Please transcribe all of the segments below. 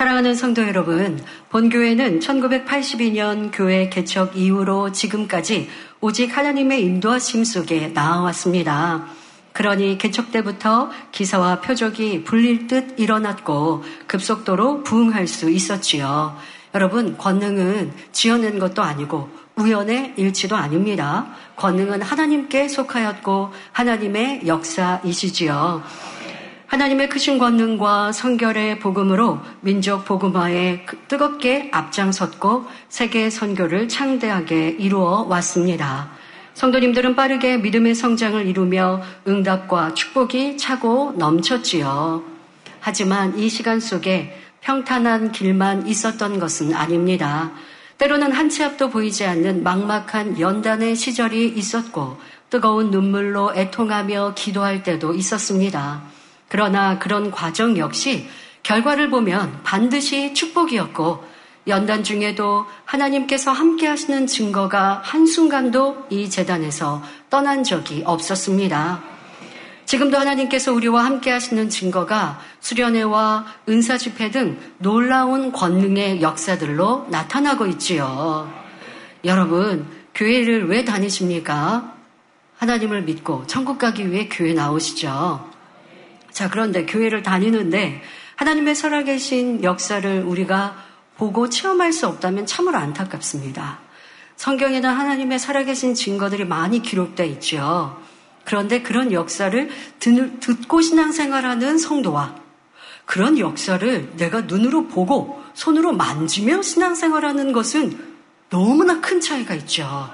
사랑하는 성도 여러분, 본교회는 1982년 교회 개척 이후로 지금까지 오직 하나님의 인도하심 속에 나아왔습니다. 그러니 개척 때부터 기사와 표적이 불릴 듯 일어났고 급속도로 부응할 수 있었지요. 여러분, 권능은 지어낸 것도 아니고 우연의 일치도 아닙니다. 권능은 하나님께 속하였고 하나님의 역사이시지요. 하나님의 크신 권능과 성결의 복음으로 민족 복음화에 그 뜨겁게 앞장섰고 세계 선교를 창대하게 이루어 왔습니다. 성도님들은 빠르게 믿음의 성장을 이루며 응답과 축복이 차고 넘쳤지요. 하지만 이 시간 속에 평탄한 길만 있었던 것은 아닙니다. 때로는 한 치 앞도 보이지 않는 막막한 연단의 시절이 있었고 뜨거운 눈물로 애통하며 기도할 때도 있었습니다. 그러나 그런 과정 역시 결과를 보면 반드시 축복이었고 연단 중에도 하나님께서 함께 하시는 증거가 한순간도 이 재단에서 떠난 적이 없었습니다. 지금도 하나님께서 우리와 함께 하시는 증거가 수련회와 은사 집회 등 놀라운 권능의 역사들로 나타나고 있지요. 여러분, 교회를 왜 다니십니까? 하나님을 믿고 천국 가기 위해 교회 나오시죠. 자, 그런데 교회를 다니는데 하나님의 살아계신 역사를 우리가 보고 체험할 수 없다면 참으로 안타깝습니다. 성경에는 하나님의 살아계신 증거들이 많이 기록되어 있죠. 그런데 그런 역사를 듣고 신앙생활하는 성도와 그런 역사를 내가 눈으로 보고 손으로 만지며 신앙생활하는 것은 너무나 큰 차이가 있죠.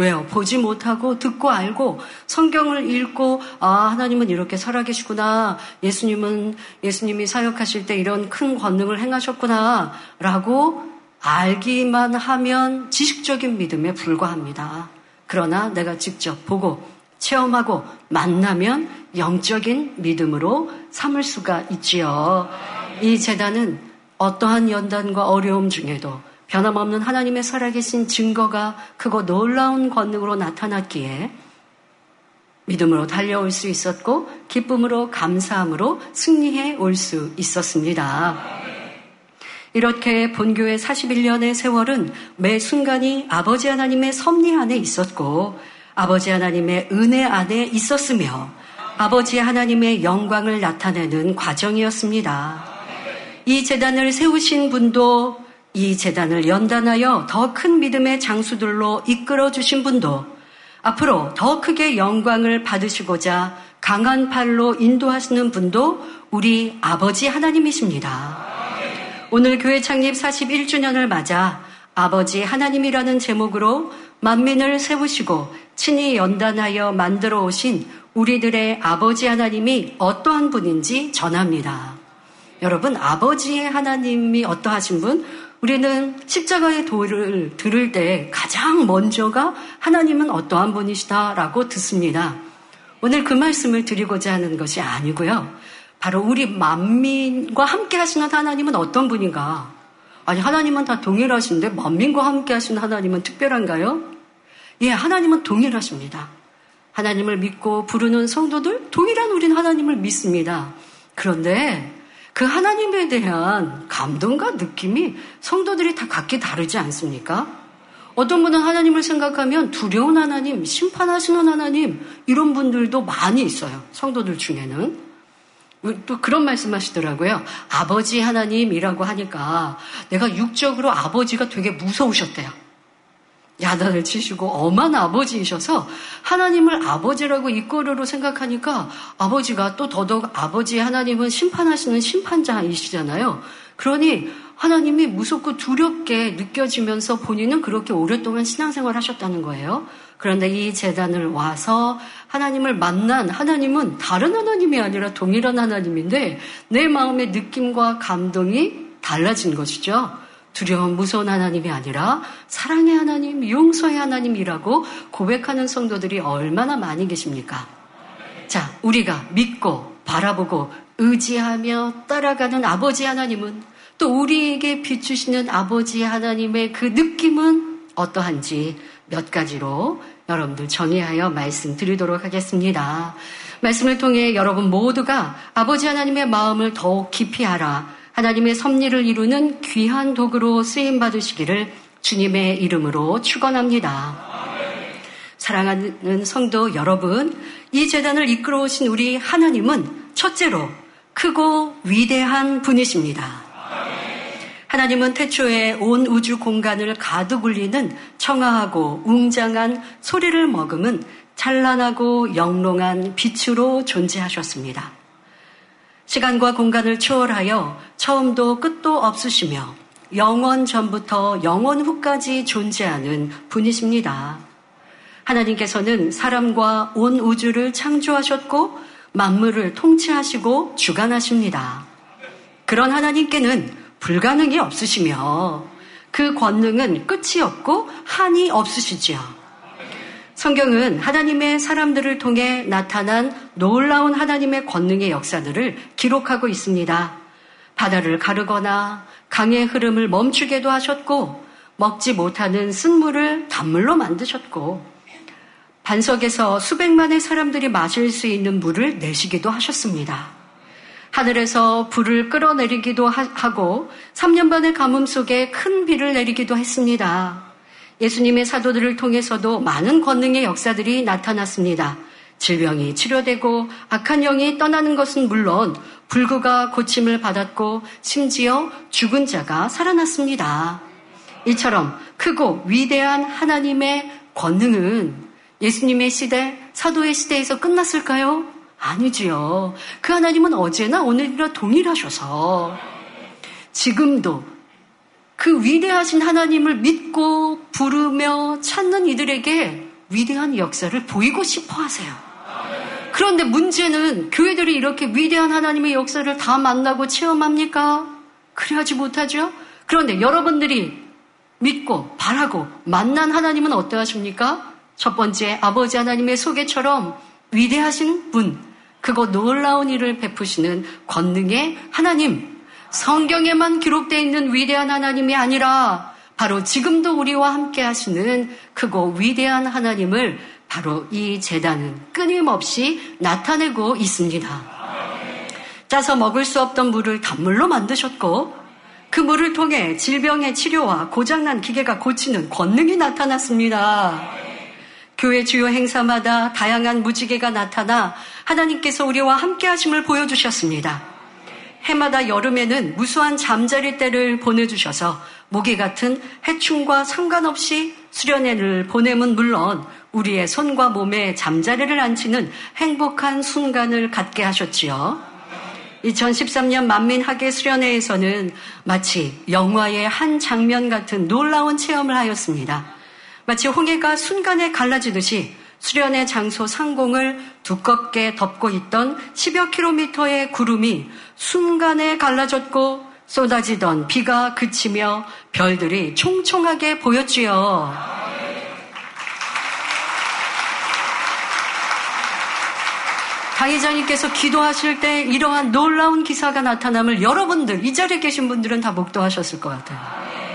왜요? 보지 못하고 듣고 알고 성경을 읽고 아 하나님은 이렇게 살아계시구나. 예수님은 예수님이 사역하실 때 이런 큰 권능을 행하셨구나라고 알기만 하면 지식적인 믿음에 불과합니다. 그러나 내가 직접 보고 체험하고 만나면 영적인 믿음으로 삼을 수가 있지요. 이 재단은 어떠한 연단과 어려움 중에도 변함없는 하나님의 살아계신 증거가 크고 놀라운 권능으로 나타났기에 믿음으로 달려올 수 있었고 기쁨으로 감사함으로 승리해 올 수 있었습니다. 이렇게 본교의 41년의 세월은 매 순간이 아버지 하나님의 섭리 안에 있었고 아버지 하나님의 은혜 안에 있었으며 아버지 하나님의 영광을 나타내는 과정이었습니다. 이 재단을 세우신 분도 이 재단을 연단하여 더 큰 믿음의 장수들로 이끌어 주신 분도 앞으로 더 크게 영광을 받으시고자 강한 팔로 인도하시는 분도 우리 아버지 하나님이십니다. 오늘 교회 창립 41주년을 맞아 아버지 하나님이라는 제목으로 만민을 세우시고 친히 연단하여 만들어 오신 우리들의 아버지 하나님이 어떠한 분인지 전합니다. 여러분, 아버지의 하나님이 어떠하신 분? 우리는 십자가의 도를 들을 때 가장 먼저가 하나님은 어떠한 분이시다라고 듣습니다. 오늘 그 말씀을 드리고자 하는 것이 아니고요. 바로 우리 만민과 함께 하시는 하나님은 어떤 분인가? 아니, 하나님은 다 동일하신데 만민과 함께 하시는 하나님은 특별한가요? 예, 하나님은 동일하십니다. 하나님을 믿고 부르는 성도들, 동일한 우린 하나님을 믿습니다. 그런데 그 하나님에 대한 감동과 느낌이 성도들이 다 각기 다르지 않습니까? 어떤 분은 하나님을 생각하면 두려운 하나님, 심판하시는 하나님, 이런 분들도 많이 있어요. 성도들 중에는. 또 그런 말씀 하시더라고요. 아버지 하나님이라고 하니까 내가 육적으로 아버지가 되게 무서우셨대요. 야단을 치시고 엄한 아버지이셔서 하나님을 아버지라고 이꼬르로 생각하니까 아버지가 또 더더욱 아버지 하나님은 심판하시는 심판자이시잖아요. 그러니 하나님이 무섭고 두렵게 느껴지면서 본인은 그렇게 오랫동안 신앙생활 하셨다는 거예요. 그런데 이 재단을 와서 하나님을 만난 하나님은 다른 하나님이 아니라 동일한 하나님인데 내 마음의 느낌과 감동이 달라진 것이죠. 두려운 무서운 하나님이 아니라 사랑의 하나님, 용서의 하나님이라고 고백하는 성도들이 얼마나 많이 계십니까? 자, 우리가 믿고 바라보고 의지하며 따라가는 아버지 하나님은 또 우리에게 비추시는 아버지 하나님의 그 느낌은 어떠한지 몇 가지로 여러분들 정의하여 말씀드리도록 하겠습니다. 말씀을 통해 여러분 모두가 아버지 하나님의 마음을 더욱 깊이 알아 하나님의 섭리를 이루는 귀한 도구로 쓰임 받으시기를 주님의 이름으로 축원합니다. 사랑하는 성도 여러분, 이 재단을 이끌어 오신 우리 하나님은 첫째로 크고 위대한 분이십니다. 하나님은 태초에 온 우주 공간을 가득 울리는 청아하고 웅장한 소리를 머금은 찬란하고 영롱한 빛으로 존재하셨습니다. 시간과 공간을 초월하여 처음도 끝도 없으시며 영원 전부터 영원 후까지 존재하는 분이십니다. 하나님께서는 사람과 온 우주를 창조하셨고 만물을 통치하시고 주관하십니다. 그런 하나님께는 불가능이 없으시며 그 권능은 끝이 없고 한이 없으시지요. 성경은 하나님의 사람들을 통해 나타난 놀라운 하나님의 권능의 역사들을 기록하고 있습니다. 바다를 가르거나 강의 흐름을 멈추게도 하셨고 먹지 못하는 쓴물을 단물로 만드셨고 반석에서 수백만의 사람들이 마실 수 있는 물을 내시기도 하셨습니다. 하늘에서 불을 끌어내리기도 하고 3년 반의 가뭄 속에 큰 비를 내리기도 했습니다. 예수님의 사도들을 통해서도 많은 권능의 역사들이 나타났습니다. 질병이 치료되고 악한 영이 떠나는 것은 물론 불구가 고침을 받았고 심지어 죽은 자가 살아났습니다. 이처럼 크고 위대한 하나님의 권능은 예수님의 시대, 사도의 시대에서 끝났을까요? 아니지요. 그 하나님은 어제나 오늘이나 동일하셔서 지금도 그 위대하신 하나님을 믿고 부르며 찾는 이들에게 위대한 역사를 보이고 싶어 하세요. 그런데 문제는 교회들이 이렇게 위대한 하나님의 역사를 다 만나고 체험합니까? 그래야지 못하죠? 그런데 여러분들이 믿고 바라고 만난 하나님은 어떠하십니까? 첫 번째, 아버지 하나님의 소개처럼 위대하신 분, 그거 놀라운 일을 베푸시는 권능의 하나님, 성경에만 기록되어 있는 위대한 하나님이 아니라 바로 지금도 우리와 함께 하시는 크고 위대한 하나님을 바로 이 재단은 끊임없이 나타내고 있습니다. 짜서 먹을 수 없던 물을 단물로 만드셨고 그 물을 통해 질병의 치료와 고장난 기계가 고치는 권능이 나타났습니다. 교회 주요 행사마다 다양한 무지개가 나타나 하나님께서 우리와 함께 하심을 보여주셨습니다. 해마다 여름에는 무수한 잠자리 때를 보내주셔서 모기 같은 해충과 상관없이 수련회를 보내면 물론 우리의 손과 몸에 잠자리를 앉히는 행복한 순간을 갖게 하셨지요. 2013년 만민학예 수련회에서는 마치 영화의 한 장면 같은 놀라운 체험을 하였습니다. 마치 홍해가 순간에 갈라지듯이 수련의 장소 상공을 두껍게 덮고 있던 10여 킬로미터의 구름이 순간에 갈라졌고 쏟아지던 비가 그치며 별들이 총총하게 보였지요. 강의자님께서 기도하실 때 이러한 놀라운 기사가 나타남을 여러분들, 이 자리에 계신 분들은 다 목도하셨을 것 같아요.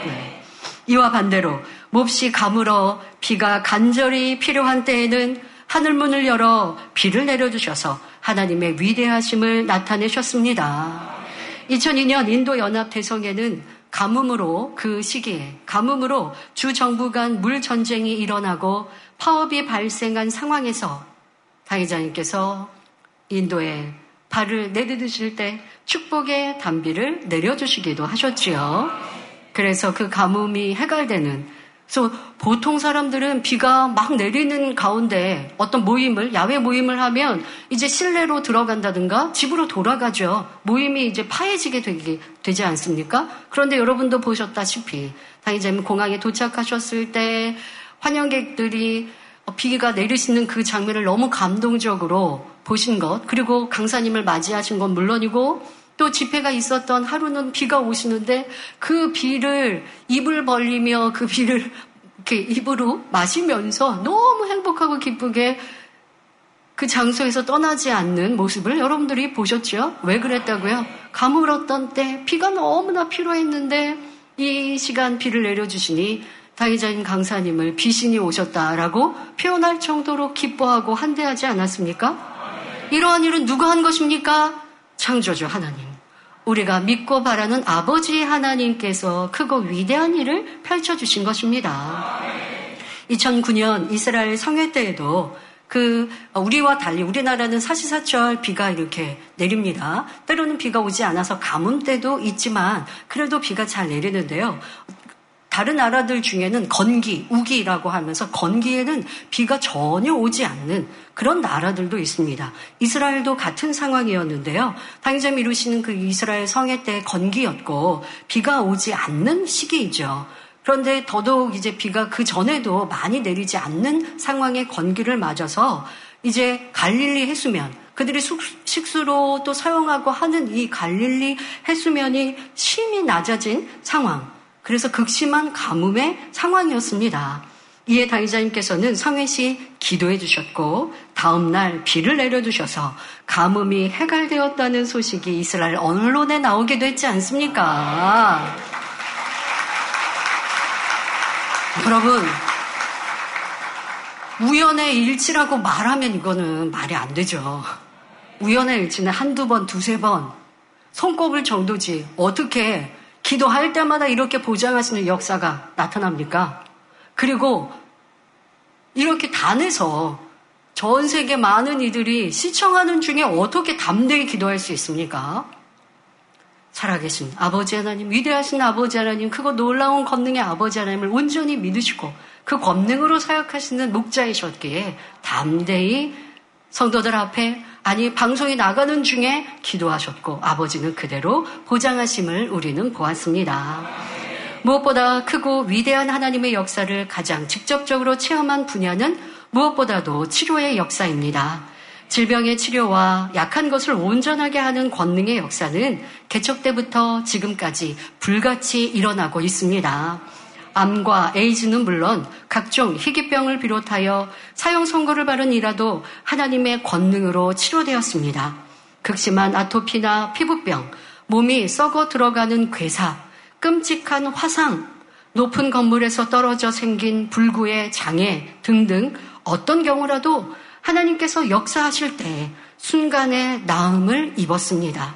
네. 이와 반대로 몹시 가물어 비가 간절히 필요한 때에는 하늘문을 열어 비를 내려주셔서 하나님의 위대하심을 나타내셨습니다. 2002년 인도 연합 대성에는 가뭄으로 그 시기에 가뭄으로 주 정부 간 물 전쟁이 일어나고 파업이 발생한 상황에서 당회장님께서 인도에 발을 내딛으실 때 축복의 단비를 내려주시기도 하셨지요. 그래서 그 가뭄이 해갈되는 그래서 보통 사람들은 비가 막 내리는 가운데 어떤 모임을, 야외 모임을 하면 이제 실내로 들어간다든가 집으로 돌아가죠. 모임이 이제 파해지게 되기, 되지 않습니까? 그런데 여러분도 보셨다시피, 당이자님 공항에 도착하셨을 때 환영객들이 비가 내리시는 그 장면을 너무 감동적으로 보신 것, 그리고 강사님을 맞이하신 건 물론이고, 또 집회가 있었던 하루는 비가 오시는데 그 비를 입을 벌리며 그 비를 이렇게 입으로 마시면서 너무 행복하고 기쁘게 그 장소에서 떠나지 않는 모습을 여러분들이 보셨죠? 왜 그랬다고요? 가물었던 때 비가 너무나 필요했는데 이 시간 비를 내려주시니 당의자인 강사님을 비신이 오셨다라고 표현할 정도로 기뻐하고 한대하지 않았습니까? 이러한 일은 누가 한 것입니까? 창조주 하나님. 우리가 믿고 바라는 아버지 하나님께서 크고 위대한 일을 펼쳐주신 것입니다. 2009년 이스라엘 성회 때에도 그 우리와 달리 우리나라는 사시사철 비가 이렇게 내립니다. 때로는 비가 오지 않아서 가뭄 때도 있지만 그래도 비가 잘 내리는데요. 다른 나라들 중에는 건기, 우기라고 하면서 건기에는 비가 전혀 오지 않는 그런 나라들도 있습니다. 이스라엘도 같은 상황이었는데요. 당장 이루시는 그 이스라엘 성회 때 건기였고 비가 오지 않는 시기이죠. 그런데 더더욱 이제 비가 그 전에도 많이 내리지 않는 상황의 건기를 맞아서 이제 갈릴리 해수면 그들이 식수로 또 사용하고 하는 이 갈릴리 해수면이 심히 낮아진 상황. 그래서 극심한 가뭄의 상황이었습니다. 이에 당의자님께서는 성회시 기도해 주셨고 다음날 비를 내려주셔서 가뭄이 해갈되었다는 소식이 이스라엘 언론에 나오기도 했지 않습니까? 여러분 우연의 일치라고 말하면 이거는 말이 안 되죠. 우연의 일치는 한두 번, 두세 번 손꼽을 정도지 어떻게 기도할 때마다 이렇게 보장하시는 역사가 나타납니까? 그리고 이렇게 단에서 전 세계 많은 이들이 시청하는 중에 어떻게 담대히 기도할 수 있습니까? 살아계신 아버지 하나님, 위대하신 아버지 하나님, 그거 놀라운 권능의 아버지 하나님을 온전히 믿으시고 그 권능으로 사역하시는 목자이셨기에 담대히 성도들 앞에 아니 방송이 나가는 중에 기도하셨고 아버지는 그대로 보장하심을 우리는 보았습니다. 무엇보다 크고 위대한 하나님의 역사를 가장 직접적으로 체험한 분야는 무엇보다도 치료의 역사입니다. 질병의 치료와 약한 것을 온전하게 하는 권능의 역사는 개척 때부터 지금까지 불같이 일어나고 있습니다. 암과 에이즈는 물론 각종 희귀병을 비롯하여 사형 선고를 받은 이라도 하나님의 권능으로 치료되었습니다. 극심한 아토피나 피부병, 몸이 썩어 들어가는 괴사, 끔찍한 화상, 높은 건물에서 떨어져 생긴 불구의 장애 등등 어떤 경우라도 하나님께서 역사하실 때 순간에 나음을 입었습니다.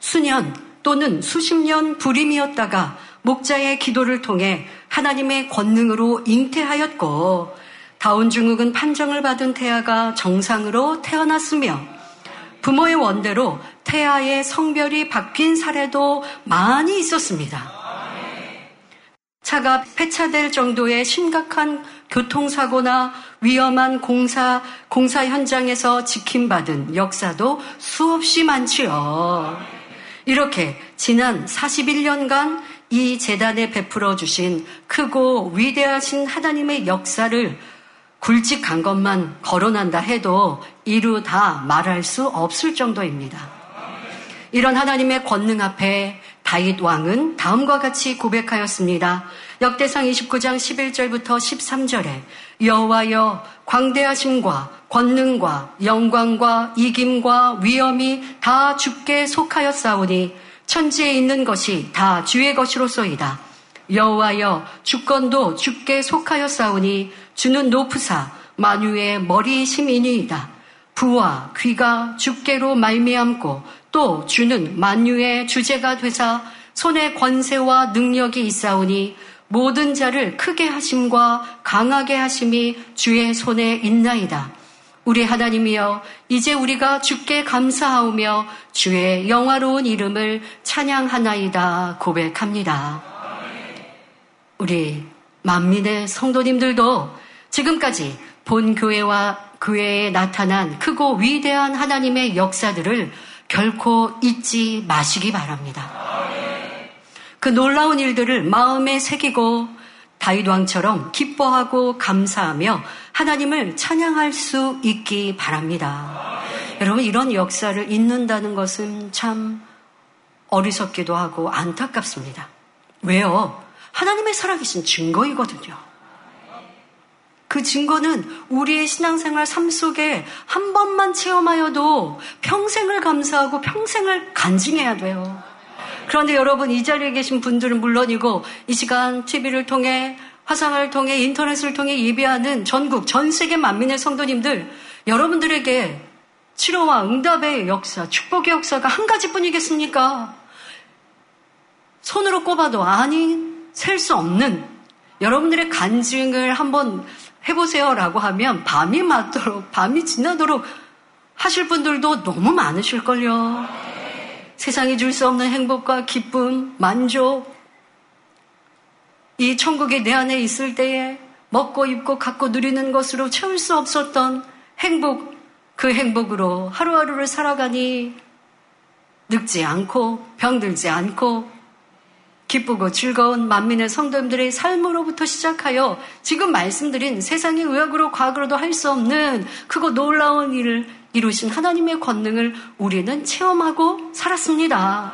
수년 또는 수십 년 불임이었다가 목자의 기도를 통해 하나님의 권능으로 잉태하였고 다운 증후군 판정을 받은 태아가 정상으로 태어났으며 부모의 원대로 태아의 성별이 바뀐 사례도 많이 있었습니다. 차가 폐차될 정도의 심각한 교통사고나 위험한 공사, 공사 현장에서 지킴받은 역사도 수없이 많지요. 이렇게 지난 41년간 이 재단에 베풀어 주신 크고 위대하신 하나님의 역사를 굵직한 것만 거론한다 해도 이루 다 말할 수 없을 정도입니다. 이런 하나님의 권능 앞에 다윗 왕은 다음과 같이 고백하였습니다. 역대상 29장 11절부터 13절에 여호와여 광대하심과 권능과 영광과 이김과 위엄이 다 주께 속하였사오니 천지에 있는 것이 다 주의 것이로소이다. 여호와여 주권도 주께 속하였사오니 주는 높으사 만유의 머리심이니이다. 부와 귀가 주께로 말미암고 또 주는 만유의 주제가 되사 손에 권세와 능력이 있사오니 모든 자를 크게 하심과 강하게 하심이 주의 손에 있나이다. 우리 하나님이여 이제 우리가 주께 감사하오며 주의 영화로운 이름을 찬양하나이다 고백합니다. 우리 만민의 성도님들도 지금까지 본 교회와 교회에 나타난 크고 위대한 하나님의 역사들을 결코 잊지 마시기 바랍니다. 그 놀라운 일들을 마음에 새기고 다윗 왕처럼 기뻐하고 감사하며 하나님을 찬양할 수 있기 바랍니다. 여러분 이런 역사를 잊는다는 것은 참 어리석기도 하고 안타깝습니다. 왜요? 하나님의 살아계신 증거이거든요. 그 증거는 우리의 신앙생활 삶 속에 한 번만 체험하여도 평생을 감사하고 평생을 간증해야 돼요. 그런데 여러분 이 자리에 계신 분들은 물론이고 이 시간 TV를 통해 화상을 통해 인터넷을 통해 예배하는 전국 전 세계 만민의 성도님들 여러분들에게 치료와 응답의 역사, 축복의 역사가 한 가지뿐이겠습니까? 손으로 꼽아도 아니 셀수 없는 여러분들의 간증을 한번 해보세요라고 하면 밤이 맞도록 밤이 지나도록 하실 분들도 너무 많으실걸요. 세상이 줄 수 없는 행복과 기쁨, 만족. 이 천국이 내 안에 있을 때에 먹고 입고 갖고 누리는 것으로 채울 수 없었던 행복, 그 행복으로 하루하루를 살아가니 늙지 않고 병들지 않고 기쁘고 즐거운 만민의 성도님들의 삶으로부터 시작하여 지금 말씀드린 세상의 의학으로 과학으로도 할 수 없는 크고 놀라운 일을 이루신 하나님의 권능을 우리는 체험하고 살았습니다.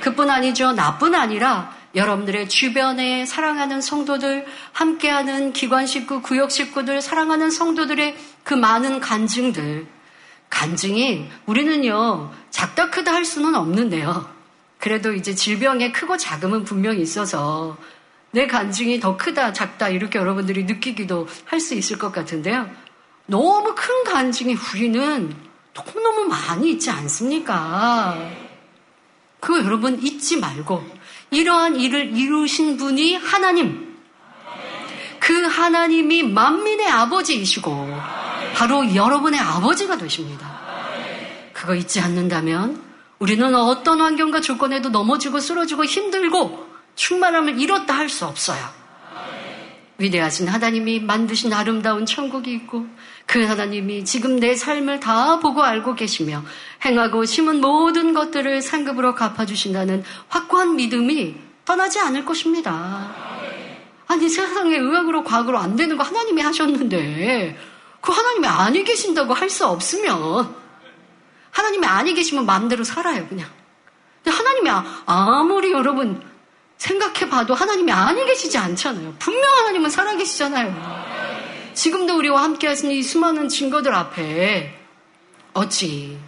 그뿐 아니죠. 나뿐 아니라 여러분들의 주변에 사랑하는 성도들, 함께하는 기관 식구, 구역 식구들, 사랑하는 성도들의 그 많은 간증들. 간증이 우리는요, 작다 크다 할 수는 없는데요. 그래도 이제 질병의 크고 작음은 분명히 있어서 내 간증이 더 크다, 작다, 이렇게 여러분들이 느끼기도 할 수 있을 것 같은데요. 너무 큰 간증이 우리는 너무너무 많이 있지 않습니까? 그거 여러분 잊지 말고 이러한 일을 이루신 분이 하나님. 그 하나님이 만민의 아버지이시고 바로 여러분의 아버지가 되십니다. 그거 잊지 않는다면 우리는 어떤 환경과 조건에도 넘어지고 쓰러지고 힘들고 충만함을 잃었다 할 수 없어요. 위대하신 하나님이 만드신 아름다운 천국이 있고 그 하나님이 지금 내 삶을 다 보고 알고 계시며 행하고 심은 모든 것들을 상급으로 갚아주신다는 확고한 믿음이 떠나지 않을 것입니다. 아니 세상에 의학으로 과학으로 안 되는 거 하나님이 하셨는데 그 하나님이 아니 계신다고 할 수 없으면 하나님이 아니 계시면 마음대로 살아요 그냥. 하나님이 아, 아무리 여러분 생각해봐도 하나님이 아니 계시지 않잖아요. 분명 하나님은 살아계시잖아요. 지금도 우리와 함께 하신 이 수많은 증거들 앞에 어찌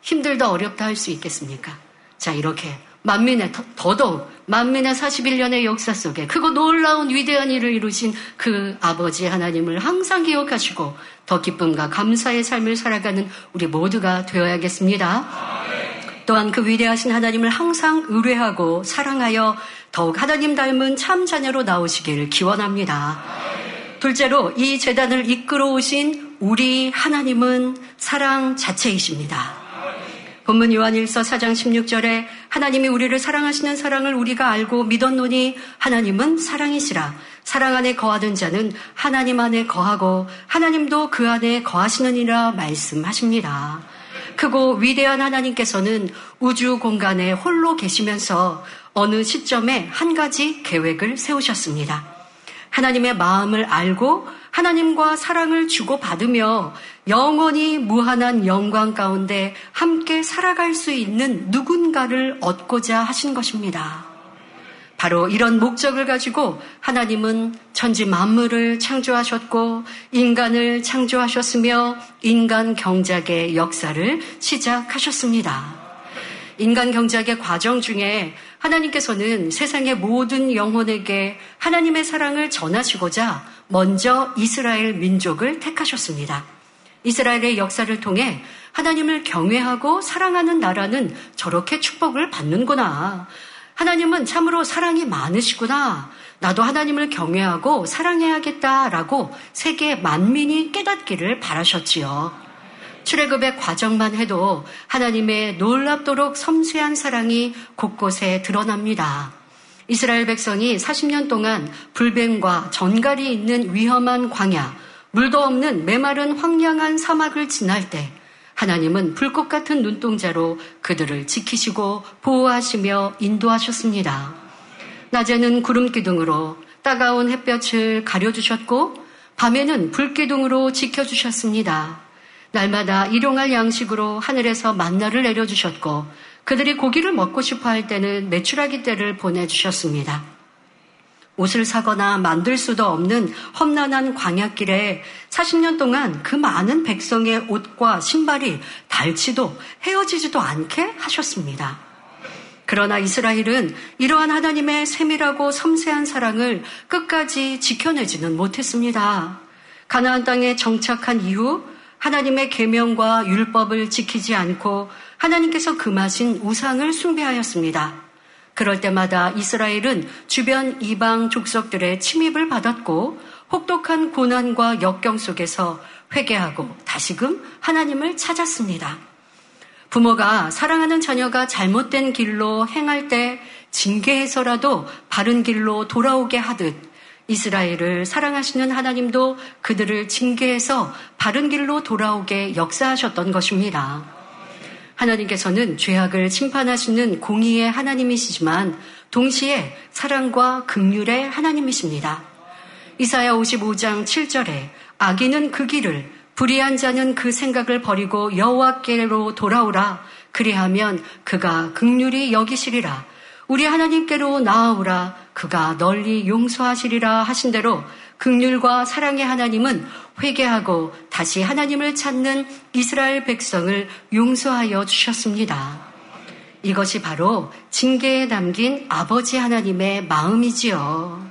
힘들다 어렵다 할 수 있겠습니까? 자, 이렇게 만민의, 더더욱 만민의 41년의 역사 속에 크고 놀라운 위대한 일을 이루신 그 아버지 하나님을 항상 기억하시고 더 기쁨과 감사의 삶을 살아가는 우리 모두가 되어야겠습니다. 또한 그 위대하신 하나님을 항상 의뢰하고 사랑하여 더욱 하나님 닮은 참 자녀로 나오시기를 기원합니다. 둘째로 이 재단을 이끌어 오신 우리 하나님은 사랑 자체이십니다. 본문 요한일서 4장 16절에 하나님이 우리를 사랑하시는 사랑을 우리가 알고 믿었노니 하나님은 사랑이시라. 사랑 안에 거하는 자는 하나님 안에 거하고 하나님도 그 안에 거하시느니라 말씀하십니다. 크고 위대한 하나님께서는 우주 공간에 홀로 계시면서 어느 시점에 한 가지 계획을 세우셨습니다. 하나님의 마음을 알고 하나님과 사랑을 주고받으며 영원히 무한한 영광 가운데 함께 살아갈 수 있는 누군가를 얻고자 하신 것입니다. 바로 이런 목적을 가지고 하나님은 천지 만물을 창조하셨고 인간을 창조하셨으며 인간 경작의 역사를 시작하셨습니다. 인간 경작의 과정 중에 하나님께서는 세상의 모든 영혼에게 하나님의 사랑을 전하시고자 먼저 이스라엘 민족을 택하셨습니다. 이스라엘의 역사를 통해 하나님을 경외하고 사랑하는 나라는 저렇게 축복을 받는구나. 하나님은 참으로 사랑이 많으시구나. 나도 하나님을 경외하고 사랑해야겠다라고 세계 만민이 깨닫기를 바라셨지요. 출애굽의 과정만 해도 하나님의 놀랍도록 섬세한 사랑이 곳곳에 드러납니다. 이스라엘 백성이 40년 동안 불뱀과 전갈이 있는 위험한 광야, 물도 없는 메마른 황량한 사막을 지날 때 하나님은 불꽃 같은 눈동자로 그들을 지키시고 보호하시며 인도하셨습니다. 낮에는 구름 기둥으로 따가운 햇볕을 가려주셨고 밤에는 불기둥으로 지켜주셨습니다. 날마다 일용할 양식으로 하늘에서 만나를 내려주셨고 그들이 고기를 먹고 싶어 할 때는 매출하기 때를 보내주셨습니다. 옷을 사거나 만들 수도 없는 험난한 광약길에 40년 동안 그 많은 백성의 옷과 신발이 닳지도 헤어지지도 않게 하셨습니다. 그러나 이스라엘은 이러한 하나님의 세밀하고 섬세한 사랑을 끝까지 지켜내지는 못했습니다. 가나안 땅에 정착한 이후 하나님의 계명과 율법을 지키지 않고 하나님께서 금하신 우상을 숭배하였습니다. 그럴 때마다 이스라엘은 주변 이방 족속들의 침입을 받았고 혹독한 고난과 역경 속에서 회개하고 다시금 하나님을 찾았습니다. 부모가 사랑하는 자녀가 잘못된 길로 행할 때 징계해서라도 바른 길로 돌아오게 하듯 이스라엘을 사랑하시는 하나님도 그들을 징계해서 바른 길로 돌아오게 역사하셨던 것입니다. 하나님께서는 죄악을 심판하시는 공의의 하나님이시지만 동시에 사랑과 극률의 하나님이십니다. 이사야 55장 7절에 악인은 그 길을 불의한 자는 그 생각을 버리고 여호와께로 돌아오라 그리하면 그가 극률이 여기시리라 우리 하나님께로 나아오라 그가 널리 용서하시리라 하신 대로 극률과 사랑의 하나님은 회개하고 다시 하나님을 찾는 이스라엘 백성을 용서하여 주셨습니다. 이것이 바로 징계에 담긴 아버지 하나님의 마음이지요.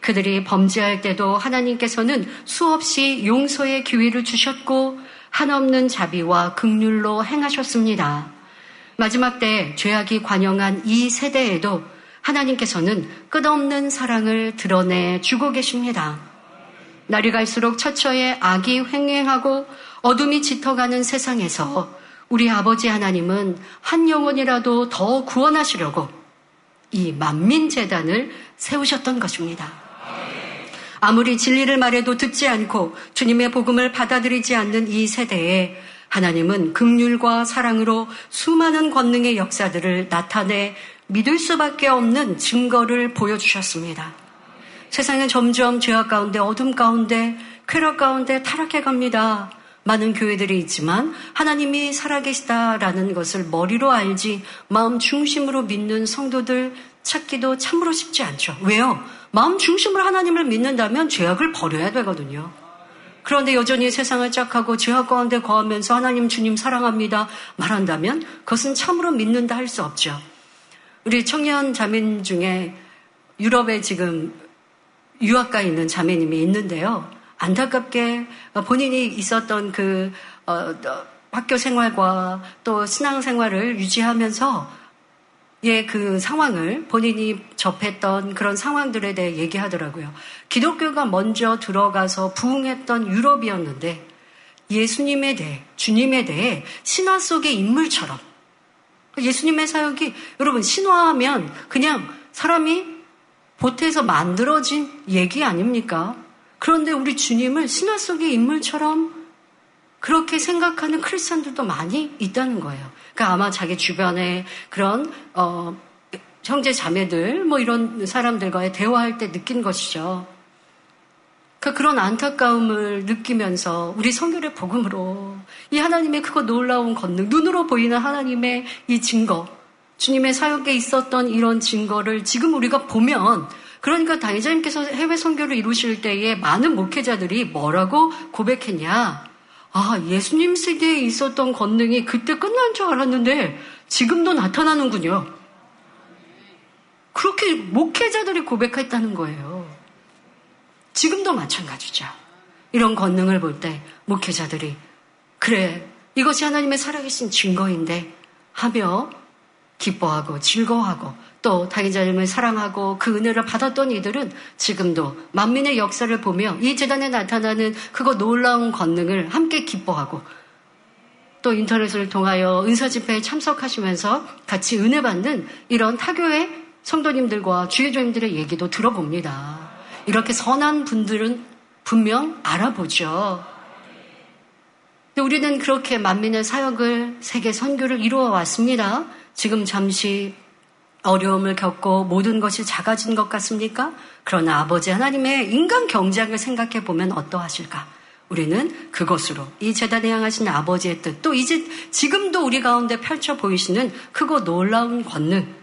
그들이 범죄할 때도 하나님께서는 수없이 용서의 기회를 주셨고 한없는 자비와 극률로 행하셨습니다. 마지막 때 죄악이 관영한 이 세대에도 하나님께서는 끝없는 사랑을 드러내 주고 계십니다. 날이 갈수록 처처에 악이 횡행하고 어둠이 짙어가는 세상에서 우리 아버지 하나님은 한 영혼이라도 더 구원하시려고 이 만민재단을 세우셨던 것입니다. 아무리 진리를 말해도 듣지 않고 주님의 복음을 받아들이지 않는 이 세대에 하나님은 극률과 사랑으로 수많은 권능의 역사들을 나타내 믿을 수밖에 없는 증거를 보여주셨습니다. 세상은 점점 죄악 가운데 어둠 가운데 쾌락 가운데 타락해 갑니다. 많은 교회들이 있지만 하나님이 살아계시다라는 것을 머리로 알지 마음 중심으로 믿는 성도들 찾기도 참으로 쉽지 않죠. 왜요? 마음 중심으로 하나님을 믿는다면 죄악을 버려야 되거든요. 그런데 여전히 세상을 짝하고 죄악 가운데 거하면서 하나님 주님 사랑합니다 말한다면 그것은 참으로 믿는다 할 수 없죠. 우리 청년 자매 중에 유럽에 지금 유학가 있는 자매님이 있는데요. 안타깝게 본인이 있었던 그 어, 학교 생활과 또 신앙 생활을 유지하면서 예, 그 상황을 본인이 접했던 그런 상황들에 대해 얘기하더라고요. 기독교가 먼저 들어가서 부흥했던 유럽이었는데 예수님에 대해, 주님에 대해 신화 속의 인물처럼 예수님의 사역이 여러분 신화하면 그냥 사람이 보태서 만들어진 얘기 아닙니까? 그런데 우리 주님을 신화 속의 인물처럼 그렇게 생각하는 크리스천들도 많이 있다는 거예요. 그러니까 아마 자기 주변에 그런 어, 형제 자매들 뭐 이런 사람들과의 대화할 때 느낀 것이죠. 그러니까 그런 안타까움을 느끼면서 우리 성결의 복음으로 이 하나님의 그거 놀라운 권능, 눈으로 보이는 하나님의 이 증거, 주님의 사역에 있었던 이런 증거를 지금 우리가 보면 그러니까 당회자님께서 해외 선교를 이루실 때에 많은 목회자들이 뭐라고 고백했냐? 아, 예수님 세대에 있었던 권능이 그때 끝난 줄 알았는데 지금도 나타나는군요. 그렇게 목회자들이 고백했다는 거예요. 지금도 마찬가지죠. 이런 권능을 볼 때 목회자들이 그래 이것이 하나님의 살아계신 증거인데 하며 기뻐하고 즐거워하고 또 당의자님을 사랑하고 그 은혜를 받았던 이들은 지금도 만민의 역사를 보며 이 재단에 나타나는 그거 놀라운 권능을 함께 기뻐하고 또 인터넷을 통하여 은사 집회에 참석하시면서 같이 은혜 받는 이런 타교의 성도님들과 주의조님들의 얘기도 들어봅니다. 이렇게 선한 분들은 분명 알아보죠. 우리는 그렇게 만민의 사역을 세계 선교를 이루어 왔습니다. 지금 잠시 어려움을 겪고 모든 것이 작아진 것 같습니까? 그러나 아버지 하나님의 인간 경작을 생각해 보면 어떠하실까? 우리는 그것으로 이 재단에 향하신 아버지의 뜻, 또 이제 지금도 우리 가운데 펼쳐 보이시는 크고 놀라운 권능.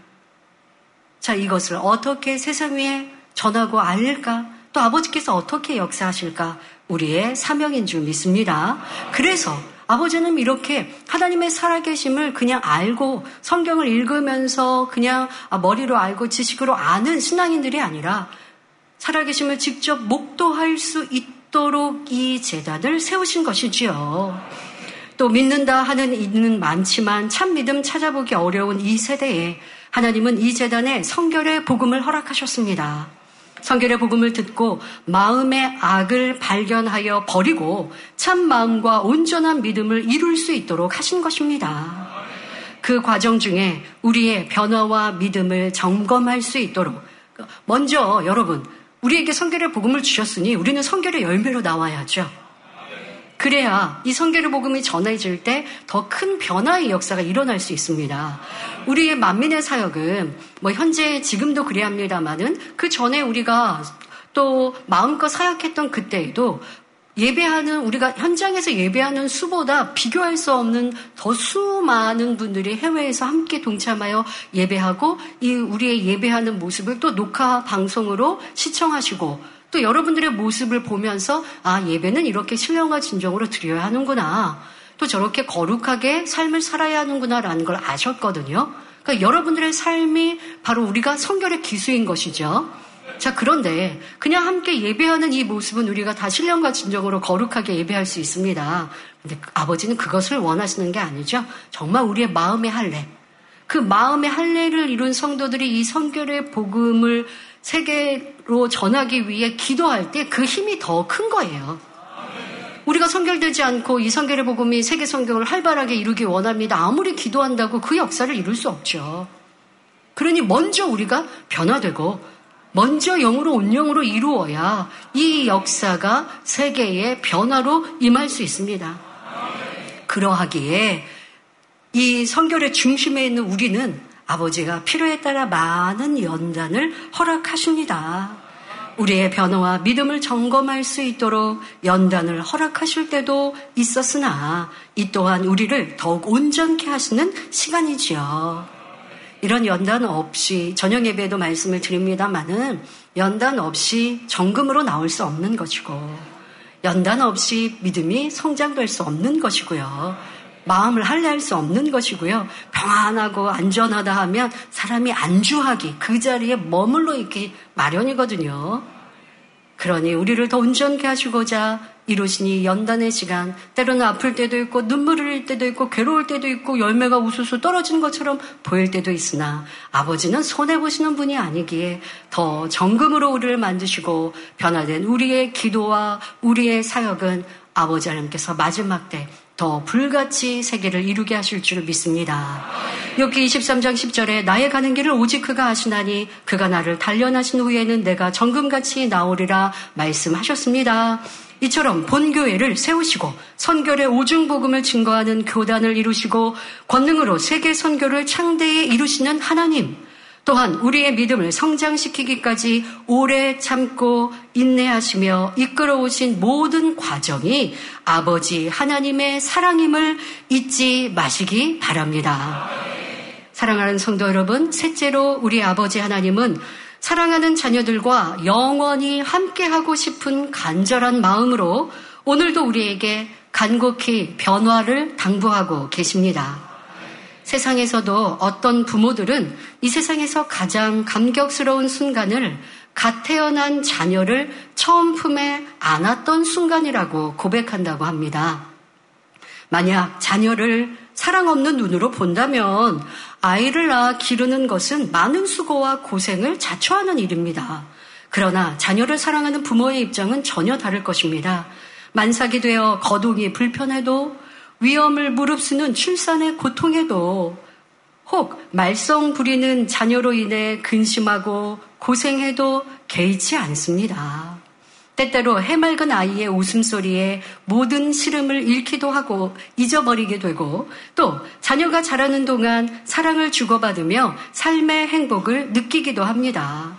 자, 이것을 어떻게 세상 위에 전하고 알릴까? 또 아버지께서 어떻게 역사하실까? 우리의 사명인 줄 믿습니다. 그래서 아버지는 이렇게 하나님의 살아계심을 그냥 알고 성경을 읽으면서 그냥 아, 머리로 알고 지식으로 아는 신앙인들이 아니라 살아계심을 직접 목도할 수 있도록 이 재단을 세우신 것이지요. 또 믿는다 하는 이는 많지만 참 믿음 찾아보기 어려운 이 세대에 하나님은 이 재단에 성결의 복음을 허락하셨습니다. 성결의 복음을 듣고 마음의 악을 발견하여 버리고 참 마음과 온전한 믿음을 이룰 수 있도록 하신 것입니다. 그 과정 중에 우리의 변화와 믿음을 점검할 수 있도록 먼저 여러분 우리에게 성결의 복음을 주셨으니 우리는 성결의 열매로 나와야죠. 그래야 이 성결의 복음이 전해질 때 더 큰 변화의 역사가 일어날 수 있습니다. 우리의 만민의 사역은 뭐 현재 지금도 그래야 합니다만은 그 전에 우리가 또 마음껏 사역했던 그때에도 예배하는 우리가 현장에서 예배하는 수보다 비교할 수 없는 더 수많은 분들이 해외에서 함께 동참하여 예배하고 이 우리의 예배하는 모습을 또 녹화 방송으로 시청하시고 또 여러분들의 모습을 보면서 아 예배는 이렇게 신령과 진정으로 드려야 하는구나 또 저렇게 거룩하게 삶을 살아야 하는구나라는 걸 아셨거든요. 그러니까 여러분들의 삶이 바로 우리가 성결의 기수인 것이죠. 자, 그런데 그냥 함께 예배하는 이 모습은 우리가 다 신령과 진정으로 거룩하게 예배할 수 있습니다. 근데 아버지는 그것을 원하시는 게 아니죠. 정말 우리의 마음의 할례. 그 마음의 할례를 이룬 성도들이 이 성결의 복음을 세계 로 전하기 위해 기도할 때 그 힘이 더 큰 거예요. 우리가 성결되지 않고 이 성결의 복음이 세계 성경을 활발하게 이루기 원합니다. 아무리 기도한다고 그 역사를 이룰 수 없죠. 그러니 먼저 우리가 변화되고 먼저 영으로 온영으로 이루어야 이 역사가 세계의 변화로 임할 수 있습니다. 그러하기에 이 성결의 중심에 있는 우리는 아버지가 필요에 따라 많은 연단을 허락하십니다. 우리의 변화와 믿음을 점검할 수 있도록 연단을 허락하실 때도 있었으나 이 또한 우리를 더욱 온전케 하시는 시간이지요. 이런 연단 없이 저녁 예배에도 말씀을 드립니다만은 연단 없이 정금으로 나올 수 없는 것이고 연단 없이 믿음이 성장될 수 없는 것이고요. 마음을 할례할 수 없는 것이고요. 평안하고 안전하다 하면 사람이 안주하기 그 자리에 머물러 있기 마련이거든요. 그러니 우리를 더 온전케 하시고자 이루시니 연단의 시간, 때로는 아플 때도 있고 눈물 흘릴 때도 있고 괴로울 때도 있고 열매가 우수수 떨어진 것처럼 보일 때도 있으나 아버지는 손해 보시는 분이 아니기에 더 정금으로 우리를 만드시고 변화된 우리의 기도와 우리의 사역은 아버지 하나님께서 마지막 때 더 불같이 세계를 이루게 하실 줄 믿습니다. 여기 23장 10절에 나의 가는 길을 오직 그가 하시나니 그가 나를 단련하신 후에는 내가 정금같이 나오리라 말씀하셨습니다. 이처럼 본교회를 세우시고 선결의 오중복음을 증거하는 교단을 이루시고 권능으로 세계 선교를 창대에 이루시는 하나님 또한 우리의 믿음을 성장시키기까지 오래 참고 인내하시며 이끌어오신 모든 과정이 아버지 하나님의 사랑임을 잊지 마시기 바랍니다. 사랑하는 성도 여러분, 셋째로 우리 아버지 하나님은 사랑하는 자녀들과 영원히 함께하고 싶은 간절한 마음으로 오늘도 우리에게 간곡히 변화를 당부하고 계십니다. 세상에서도 어떤 부모들은 이 세상에서 가장 감격스러운 순간을 갓 태어난 자녀를 처음 품에 안았던 순간이라고 고백한다고 합니다. 만약 자녀를 사랑 없는 눈으로 본다면 아이를 낳아 기르는 것은 많은 수고와 고생을 자초하는 일입니다. 그러나 자녀를 사랑하는 부모의 입장은 전혀 다를 것입니다. 만삭이 되어 거동이 불편해도 위험을 무릅쓰는 출산의 고통에도 혹 말썽 부리는 자녀로 인해 근심하고 고생해도 개의치 않습니다. 때때로 해맑은 아이의 웃음소리에 모든 시름을 잃기도 하고 잊어버리게 되고 또 자녀가 자라는 동안 사랑을 주고받으며 삶의 행복을 느끼기도 합니다.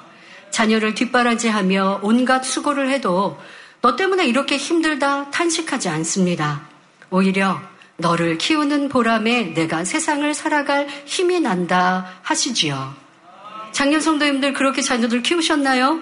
자녀를 뒷바라지하며 온갖 수고를 해도 너 때문에 이렇게 힘들다 탄식하지 않습니다. 오히려 너를 키우는 보람에 내가 세상을 살아갈 힘이 난다 하시지요. 작년 성도님들 그렇게 자녀들 키우셨나요?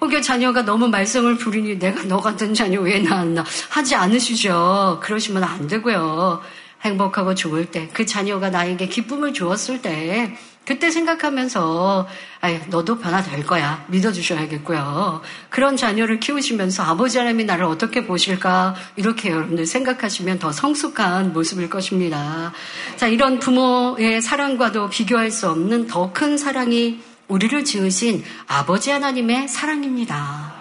혹여 자녀가 너무 말썽을 부리니 내가 너 같은 자녀 왜 낳았나 하지 않으시죠. 그러시면 안 되고요. 행복하고 좋을 때, 그 자녀가 나에게 기쁨을 주었을 때, 그때 생각하면서 아이, 너도 변화될 거야. 믿어주셔야겠고요. 그런 자녀를 키우시면서 아버지 하나님이 나를 어떻게 보실까 이렇게 여러분들 생각하시면 더 성숙한 모습일 것입니다. 자, 이런 부모의 사랑과도 비교할 수 없는 더 큰 사랑이 우리를 지으신 아버지 하나님의 사랑입니다.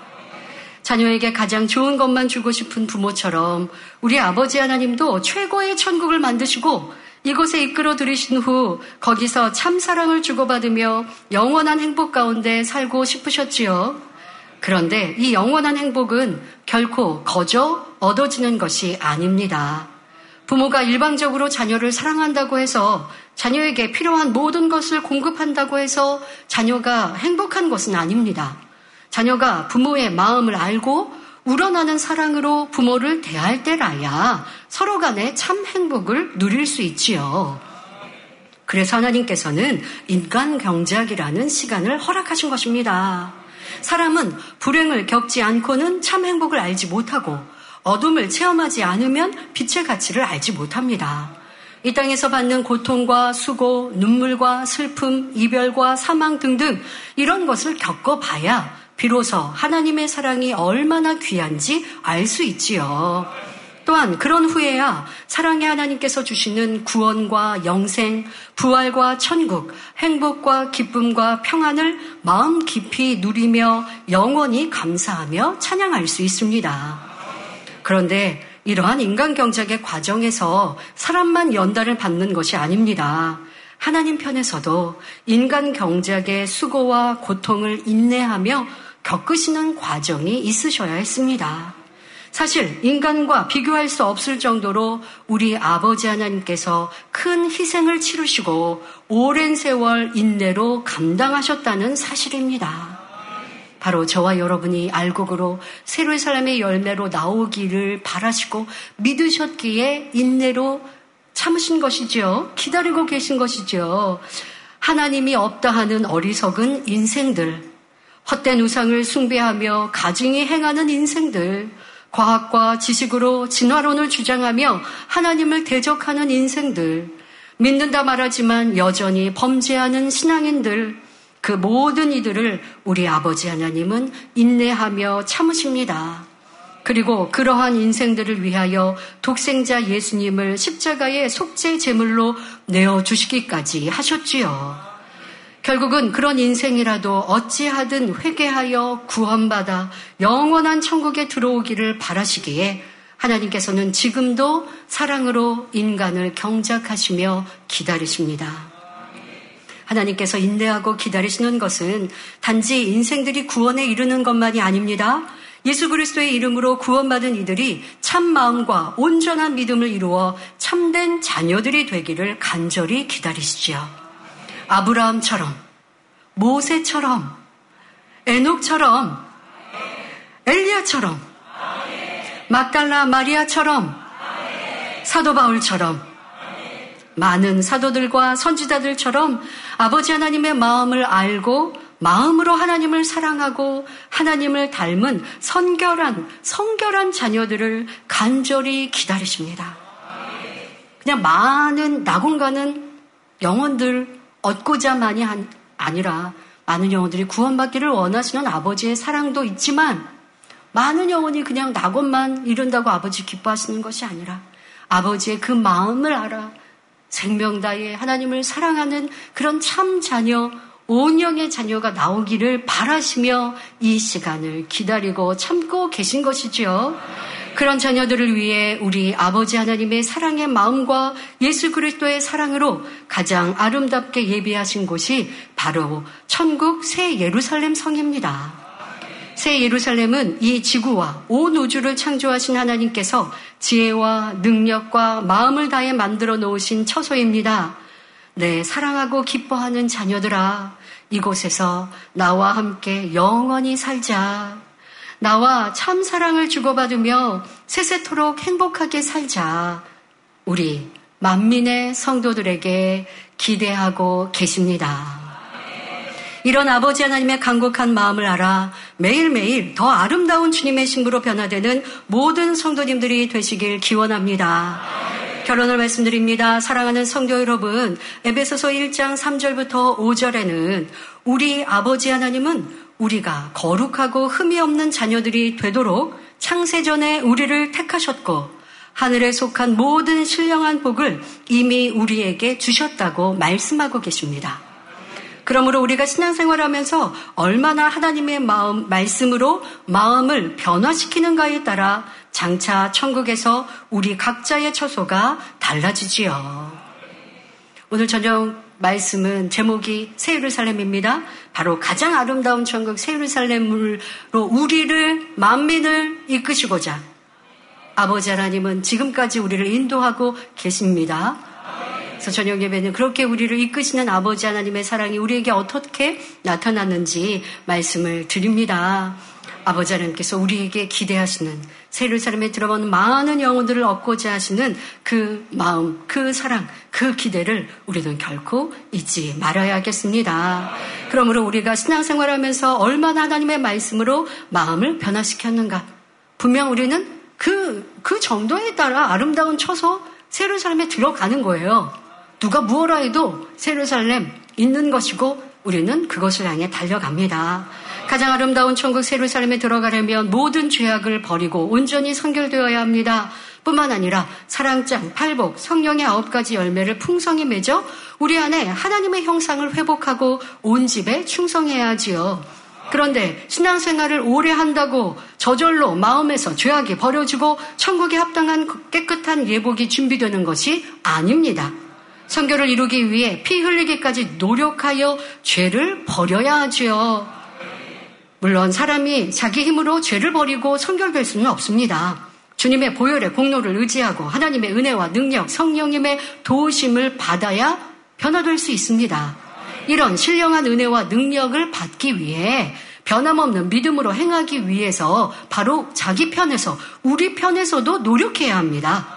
자녀에게 가장 좋은 것만 주고 싶은 부모처럼 우리 아버지 하나님도 최고의 천국을 만드시고 이곳에 이끌어 들이신 후 거기서 참 사랑을 주고받으며 영원한 행복 가운데 살고 싶으셨지요. 그런데 이 영원한 행복은 결코 거저 얻어지는 것이 아닙니다. 부모가 일방적으로 자녀를 사랑한다고 해서 자녀에게 필요한 모든 것을 공급한다고 해서 자녀가 행복한 것은 아닙니다. 자녀가 부모의 마음을 알고 우러나는 사랑으로 부모를 대할 때라야 서로 간에 참 행복을 누릴 수 있지요. 그래서 하나님께서는 인간 경작이라는 시간을 허락하신 것입니다. 사람은 불행을 겪지 않고는 참 행복을 알지 못하고 어둠을 체험하지 않으면 빛의 가치를 알지 못합니다. 이 땅에서 받는 고통과 수고, 눈물과 슬픔, 이별과 사망 등등 이런 것을 겪어봐야 비로소 하나님의 사랑이 얼마나 귀한지 알 수 있지요. 또한 그런 후에야 사랑의 하나님께서 주시는 구원과 영생, 부활과 천국, 행복과 기쁨과 평안을 마음 깊이 누리며 영원히 감사하며 찬양할 수 있습니다. 그런데 이러한 인간 경작의 과정에서 사람만 연단을 받는 것이 아닙니다. 하나님 편에서도 인간 경작의 수고와 고통을 인내하며 겪으시는 과정이 있으셔야 했습니다. 사실 인간과 비교할 수 없을 정도로 우리 아버지 하나님께서 큰 희생을 치르시고 오랜 세월 인내로 감당하셨다는 사실입니다. 바로 저와 여러분이 알곡으로 새로의 사람의 열매로 나오기를 바라시고 믿으셨기에 인내로 참으신 것이지요. 기다리고 계신 것이지요. 하나님이 없다 하는 어리석은 인생들, 헛된 우상을 숭배하며 가증히 행하는 인생들, 과학과 지식으로 진화론을 주장하며 하나님을 대적하는 인생들, 믿는다 말하지만 여전히 범죄하는 신앙인들, 그 모든 이들을 우리 아버지 하나님은 인내하며 참으십니다. 그리고 그러한 인생들을 위하여 독생자 예수님을 십자가의 속죄 제물로 내어 주시기까지 하셨지요. 결국은 그런 인생이라도 어찌하든 회개하여 구원받아 영원한 천국에 들어오기를 바라시기에 하나님께서는 지금도 사랑으로 인간을 경작하시며 기다리십니다. 하나님께서 인내하고 기다리시는 것은 단지 인생들이 구원에 이르는 것만이 아닙니다. 예수 그리스도의 이름으로 구원받은 이들이 참 마음과 온전한 믿음을 이루어 참된 자녀들이 되기를 간절히 기다리시지요. 아브라함처럼, 모세처럼, 에녹처럼, 엘리야처럼, 막달라 마리아처럼, 사도 바울처럼, 많은 사도들과 선지자들처럼 아버지 하나님의 마음을 알고 마음으로 하나님을 사랑하고 하나님을 닮은 선결한, 성결한 자녀들을 간절히 기다리십니다. 그냥 많은 낙원가는 영혼들 얻고자만이 아니라 많은 영혼들이 구원받기를 원하시는 아버지의 사랑도 있지만 많은 영혼이 그냥 낙원만 이룬다고 아버지 기뻐하시는 것이 아니라 아버지의 그 마음을 알아 생명 다해 하나님을 사랑하는 그런 참 자녀, 온영의 자녀가 나오기를 바라시며 이 시간을 기다리고 참고 계신 것이지요. 그런 자녀들을 위해 우리 아버지 하나님의 사랑의 마음과 예수 그리스도의 사랑으로 가장 아름답게 예비하신 곳이 바로 천국 새 예루살렘 성입니다. 새 예루살렘은 이 지구와 온 우주를 창조하신 하나님께서 지혜와 능력과 마음을 다해 만들어 놓으신 처소입니다. 네, 사랑하고 기뻐하는 자녀들아, 이곳에서 나와 함께 영원히 살자. 나와 참 사랑을 주고받으며 세세토록 행복하게 살자. 우리 만민의 성도들에게 기대하고 계십니다. 이런 아버지 하나님의 간곡한 마음을 알아 매일매일 더 아름다운 주님의 신부로 변화되는 모든 성도님들이 되시길 기원합니다. 결론을 말씀드립니다. 사랑하는 성도 여러분, 에베소서 1장 3절부터 5절에는 우리 아버지 하나님은 우리가 거룩하고 흠이 없는 자녀들이 되도록 창세전에 우리를 택하셨고 하늘에 속한 모든 신령한 복을 이미 우리에게 주셨다고 말씀하고 계십니다. 그러므로 우리가 신앙생활하면서 얼마나 하나님의 마음, 말씀으로 마음을 변화시키는가에 따라 장차 천국에서 우리 각자의 처소가 달라지지요. 오늘 저녁 말씀은 제목이 새 예루살렘입니다. 바로 가장 아름다운 천국 새예루살렘으로 우리를 만민을 이끄시고자 아버지 하나님은 지금까지 우리를 인도하고 계십니다. 그래서 저녁 예배는 그렇게 우리를 이끄시는 아버지 하나님의 사랑이 우리에게 어떻게 나타났는지 말씀을 드립니다. 아버지 하나님께서 우리에게 기대하시는 세르사람에 들어가는 많은 영혼들을 얻고자 하시는 그 마음, 그 사랑, 그 기대를 우리는 결코 잊지 말아야겠습니다. 그러므로 우리가 신앙생활하면서 얼마나 하나님의 말씀으로 마음을 변화시켰는가. 분명 우리는 그, 그 정도에 따라 아름다운 처소 세르살렘에 들어가는 거예요. 누가 무엇라 해도 세르살렘 있는 것이고 우리는 그것을 향해 달려갑니다. 가장 아름다운 천국 세루살렘에 들어가려면 모든 죄악을 버리고 온전히 성결되어야 합니다. 뿐만 아니라 사랑장, 팔복, 성령의 아홉 가지 열매를 풍성히 맺어 우리 안에 하나님의 형상을 회복하고 온 집에 충성해야 하지요. 그런데 신앙생활을 오래 한다고 저절로 마음에서 죄악이 버려지고 천국에 합당한 깨끗한 예복이 준비되는 것이 아닙니다. 성결을 이루기 위해 피 흘리기까지 노력하여 죄를 버려야 하지요. 물론 사람이 자기 힘으로 죄를 버리고 성결될 수는 없습니다. 주님의 보혈의 공로를 의지하고 하나님의 은혜와 능력, 성령님의 도우심을 받아야 변화될 수 있습니다. 이런 신령한 은혜와 능력을 받기 위해 변함없는 믿음으로 행하기 위해서 바로 자기 편에서 우리 편에서도 노력해야 합니다.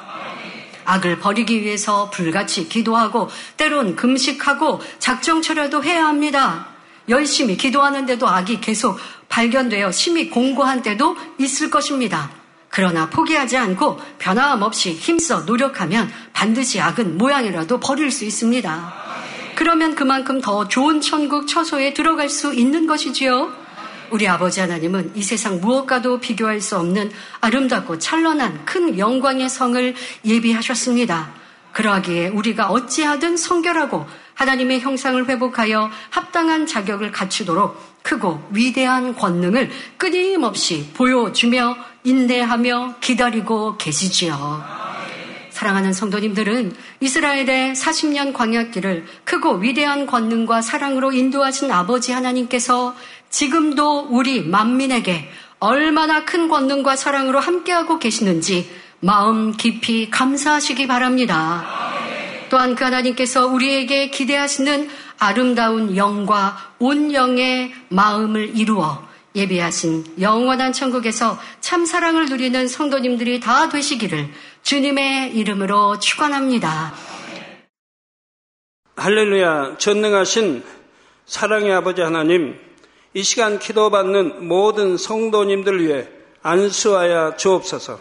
악을 버리기 위해서 불같이 기도하고 때론 금식하고 작정처라도 해야 합니다. 열심히 기도하는데도 악이 계속 발견되어 심히 공고한 때도 있을 것입니다. 그러나 포기하지 않고 변함없이 힘써 노력하면 반드시 악은 모양이라도 버릴 수 있습니다. 그러면 그만큼 더 좋은 천국 처소에 들어갈 수 있는 것이지요. 우리 아버지 하나님은 이 세상 무엇과도 비교할 수 없는 아름답고 찬란한 큰 영광의 성을 예비하셨습니다. 그러하기에 우리가 어찌하든 성결하고 하나님의 형상을 회복하여 합당한 자격을 갖추도록 크고 위대한 권능을 끊임없이 보여주며 인내하며 기다리고 계시지요. 사랑하는 성도님들은 이스라엘의 40년 광약길을 크고 위대한 권능과 사랑으로 인도하신 아버지 하나님께서 지금도 우리 만민에게 얼마나 큰 권능과 사랑으로 함께하고 계시는지 마음 깊이 감사하시기 바랍니다. 또한 그 하나님께서 우리에게 기대하시는 아름다운 영과 온 영의 마음을 이루어 예비하신 영원한 천국에서 참 사랑을 누리는 성도님들이 다 되시기를 주님의 이름으로 축원합니다. 할렐루야 전능하신 사랑의 아버지 하나님 이 시간 기도받는 모든 성도님들 위해 안수하여 주옵소서.